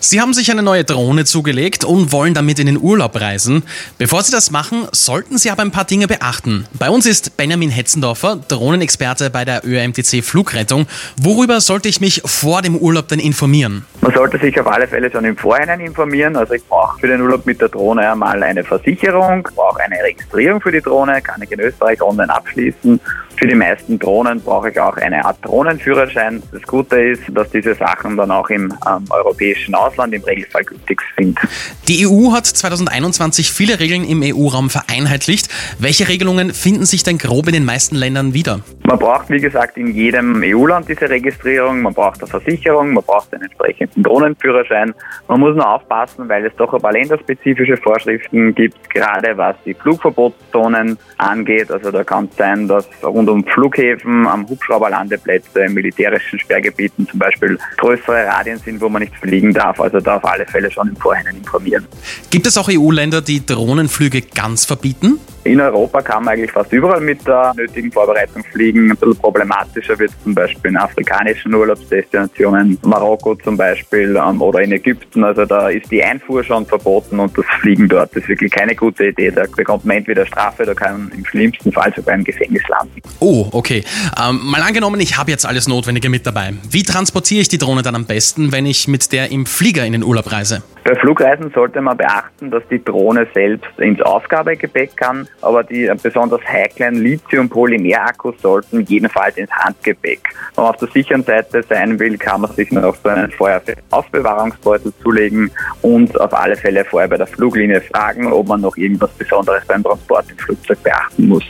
Sie haben sich eine neue Drohne zugelegt und wollen damit in den Urlaub reisen. Bevor Sie das machen, sollten Sie aber ein paar Dinge beachten. Bei uns ist Benjamin Hetzendorfer, Drohnenexperte bei der ÖMTC Flugrettung. Worüber sollte ich mich vor dem Urlaub denn informieren? Man sollte sich auf alle Fälle schon im Vorhinein informieren. Also ich brauche für den Urlaub mit der Drohne einmal eine Versicherung, brauche eine Registrierung für die Drohne, kann ich in Österreich online abschließen für die meisten Drohnen brauche ich auch eine Art Drohnenführerschein. Das Gute ist, dass diese Sachen dann auch im ähm, europäischen Ausland im Regelfall gültig sind. Die EU hat 2021 viele Regeln im EU-Raum vereinheitlicht. Welche Regelungen finden sich denn grob in den meisten Ländern wieder? Man braucht, wie gesagt, in jedem EU-Land diese Registrierung. Man braucht eine Versicherung, man braucht einen entsprechenden Drohnenführerschein. Man muss nur aufpassen, weil es doch ein paar länderspezifische Vorschriften gibt, gerade was die Flugverbotszonen angeht. Also da kann es sein, dass rund rund um Flughäfen, am Hubschrauberlandeplätze, in militärischen Sperrgebieten zum Beispiel größere Radien sind, wo man nicht fliegen darf. Also da auf alle Fälle schon im Vorhinein informieren. Gibt es auch EU-Länder, die Drohnenflüge ganz verbieten? In Europa kann man eigentlich fast überall mit der nötigen Vorbereitung fliegen. Ein bisschen problematischer wird es zum Beispiel in afrikanischen Urlaubsdestinationen, Marokko zum Beispiel ähm, oder in Ägypten. Also da ist die Einfuhr schon verboten und das Fliegen dort ist wirklich keine gute Idee. Da bekommt man entweder Strafe oder kann im schlimmsten Fall sogar im Gefängnis landen. Oh, okay. Ähm, mal angenommen, ich habe jetzt alles Notwendige mit dabei. Wie transportiere ich die Drohne dann am besten, wenn ich mit der im Flieger in den Urlaub reise? Bei Flugreisen sollte man beachten, dass die Drohne selbst ins Aufgabegepäck kann, aber die besonders heiklen Lithium-Polymer-Akkus sollten jedenfalls ins Handgepäck. Wenn man auf der sicheren Seite sein will, kann man sich noch so einen Feueraufbewahrungsbeutel zulegen und auf alle Fälle vorher bei der Fluglinie fragen, ob man noch irgendwas Besonderes beim Transport im Flugzeug beachten muss.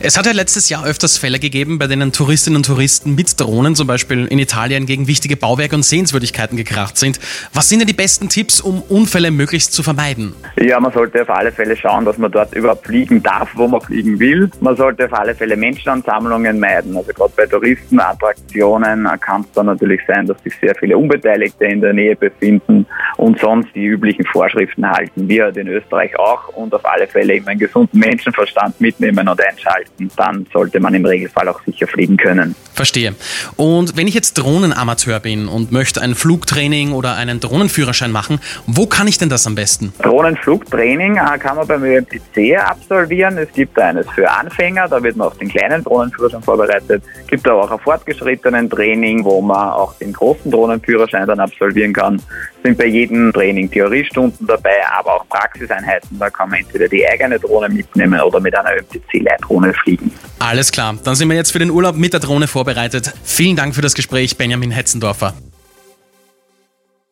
Es hat ja letztes Jahr öfters Fälle gegeben, bei denen Touristinnen und Touristen mit Drohnen, zum Beispiel in Italien, gegen wichtige Bauwerke und Sehenswürdigkeiten gekracht sind. Was sind denn die besten Tipps, um Unfälle möglichst zu vermeiden? Ja, man sollte auf alle Fälle schauen, dass man dort überhaupt fliegen darf, wo man fliegen will. Man sollte auf alle Fälle Menschenansammlungen meiden. Also gerade bei Touristenattraktionen kann es dann natürlich sein, dass sich sehr viele Unbeteiligte in der Nähe befinden und sonst die üblichen Vorschriften halten wir in Österreich auch und auf alle Fälle immer einen gesunden Menschenverstand mitnehmen und einschalten. Dann sollte man im Regelfall auch sicher fliegen können. Verstehe. Und wenn ich jetzt Drohnenamateur bin und möchte ein Flugtraining oder einen Drohnenführerschein machen, wo kann ich denn das am besten? Drohnenflugtraining äh, kann man beim ÖMTC absolvieren. Es gibt eines für Anfänger, da wird man auf den kleinen Drohnenführerschein vorbereitet. Es gibt aber auch ein fortgeschrittenen Training, wo man auch den großen Drohnenführerschein dann absolvieren kann. Sind bei jedem Training Theoriestunden dabei, aber auch Praxiseinheiten. Da kann man entweder die eigene Drohne mitnehmen oder mit einer ÖMTC-Leitdrohne fliegen. Alles klar, dann sind wir jetzt für den Urlaub mit der Drohne vorbereitet. Vielen Dank für das Gespräch, Benjamin Hetzendorfer.